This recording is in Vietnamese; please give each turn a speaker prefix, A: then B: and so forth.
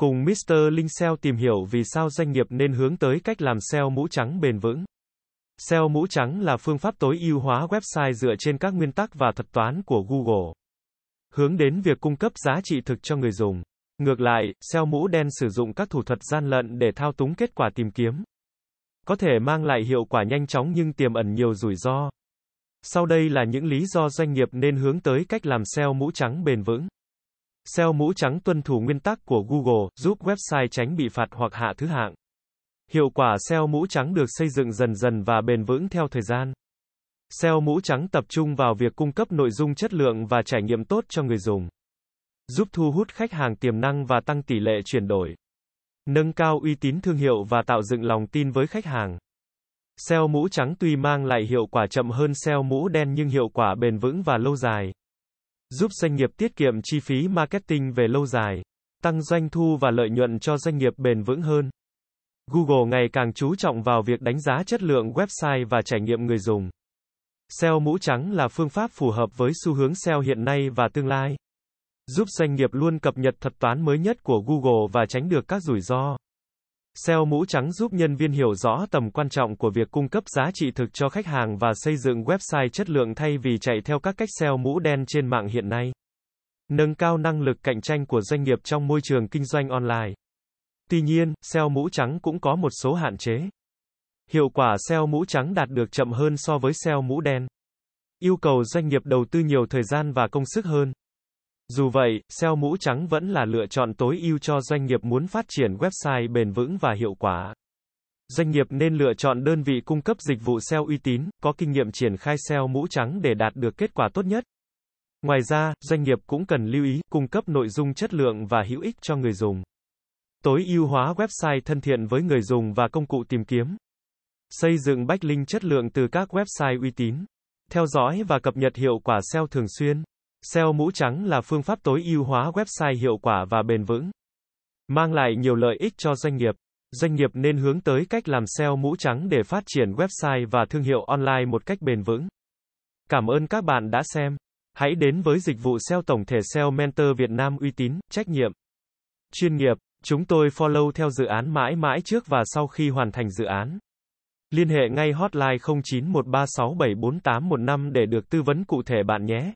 A: Cùng Mr. Linh SEO tìm hiểu vì sao doanh nghiệp nên hướng tới cách làm SEO mũ trắng bền vững. SEO mũ trắng là phương pháp tối ưu hóa website dựa trên các nguyên tắc và thuật toán của Google. Hướng đến việc cung cấp giá trị thực cho người dùng. Ngược lại, SEO mũ đen sử dụng các thủ thuật gian lận để thao túng kết quả tìm kiếm. Có thể mang lại hiệu quả nhanh chóng nhưng tiềm ẩn nhiều rủi ro. Sau đây là những lý do doanh nghiệp nên hướng tới cách làm SEO mũ trắng bền vững. SEO mũ trắng tuân thủ nguyên tắc của Google, giúp website tránh bị phạt hoặc hạ thứ hạng. Hiệu quả SEO mũ trắng được xây dựng dần dần và bền vững theo thời gian. SEO mũ trắng tập trung vào việc cung cấp nội dung chất lượng và trải nghiệm tốt cho người dùng. Giúp thu hút khách hàng tiềm năng và tăng tỷ lệ chuyển đổi. Nâng cao uy tín thương hiệu và tạo dựng lòng tin với khách hàng. SEO mũ trắng tuy mang lại hiệu quả chậm hơn SEO mũ đen nhưng hiệu quả bền vững và lâu dài. Giúp doanh nghiệp tiết kiệm chi phí marketing về lâu dài, tăng doanh thu và lợi nhuận cho doanh nghiệp bền vững hơn. Google ngày càng chú trọng vào việc đánh giá chất lượng website và trải nghiệm người dùng. SEO mũ trắng là phương pháp phù hợp với xu hướng SEO hiện nay và tương lai. Giúp doanh nghiệp luôn cập nhật thuật toán mới nhất của Google và tránh được các rủi ro. SEO mũ trắng giúp nhân viên hiểu rõ tầm quan trọng của việc cung cấp giá trị thực cho khách hàng và xây dựng website chất lượng thay vì chạy theo các cách SEO mũ đen trên mạng hiện nay. Nâng cao năng lực cạnh tranh của doanh nghiệp trong môi trường kinh doanh online. Tuy nhiên, SEO mũ trắng cũng có một số hạn chế. Hiệu quả SEO mũ trắng đạt được chậm hơn so với SEO mũ đen. Yêu cầu doanh nghiệp đầu tư nhiều thời gian và công sức hơn. Dù vậy, SEO mũ trắng vẫn là lựa chọn tối ưu cho doanh nghiệp muốn phát triển website bền vững và hiệu quả. Doanh nghiệp nên lựa chọn đơn vị cung cấp dịch vụ SEO uy tín, có kinh nghiệm triển khai SEO mũ trắng để đạt được kết quả tốt nhất. Ngoài ra, doanh nghiệp cũng cần lưu ý cung cấp nội dung chất lượng và hữu ích cho người dùng. Tối ưu hóa website thân thiện với người dùng và công cụ tìm kiếm. Xây dựng backlink chất lượng từ các website uy tín. Theo dõi và cập nhật hiệu quả SEO thường xuyên. SEO mũ trắng là phương pháp tối ưu hóa website hiệu quả và bền vững. Mang lại nhiều lợi ích cho doanh nghiệp. Doanh nghiệp nên hướng tới cách làm SEO mũ trắng để phát triển website và thương hiệu online một cách bền vững. Cảm ơn các bạn đã xem. Hãy đến với dịch vụ SEO tổng thể SEO Mentor Việt Nam uy tín, trách nhiệm, chuyên nghiệp. Chúng tôi follow theo dự án mãi mãi trước và sau khi hoàn thành dự án. Liên hệ ngay hotline 0913674815 để được tư vấn cụ thể bạn nhé.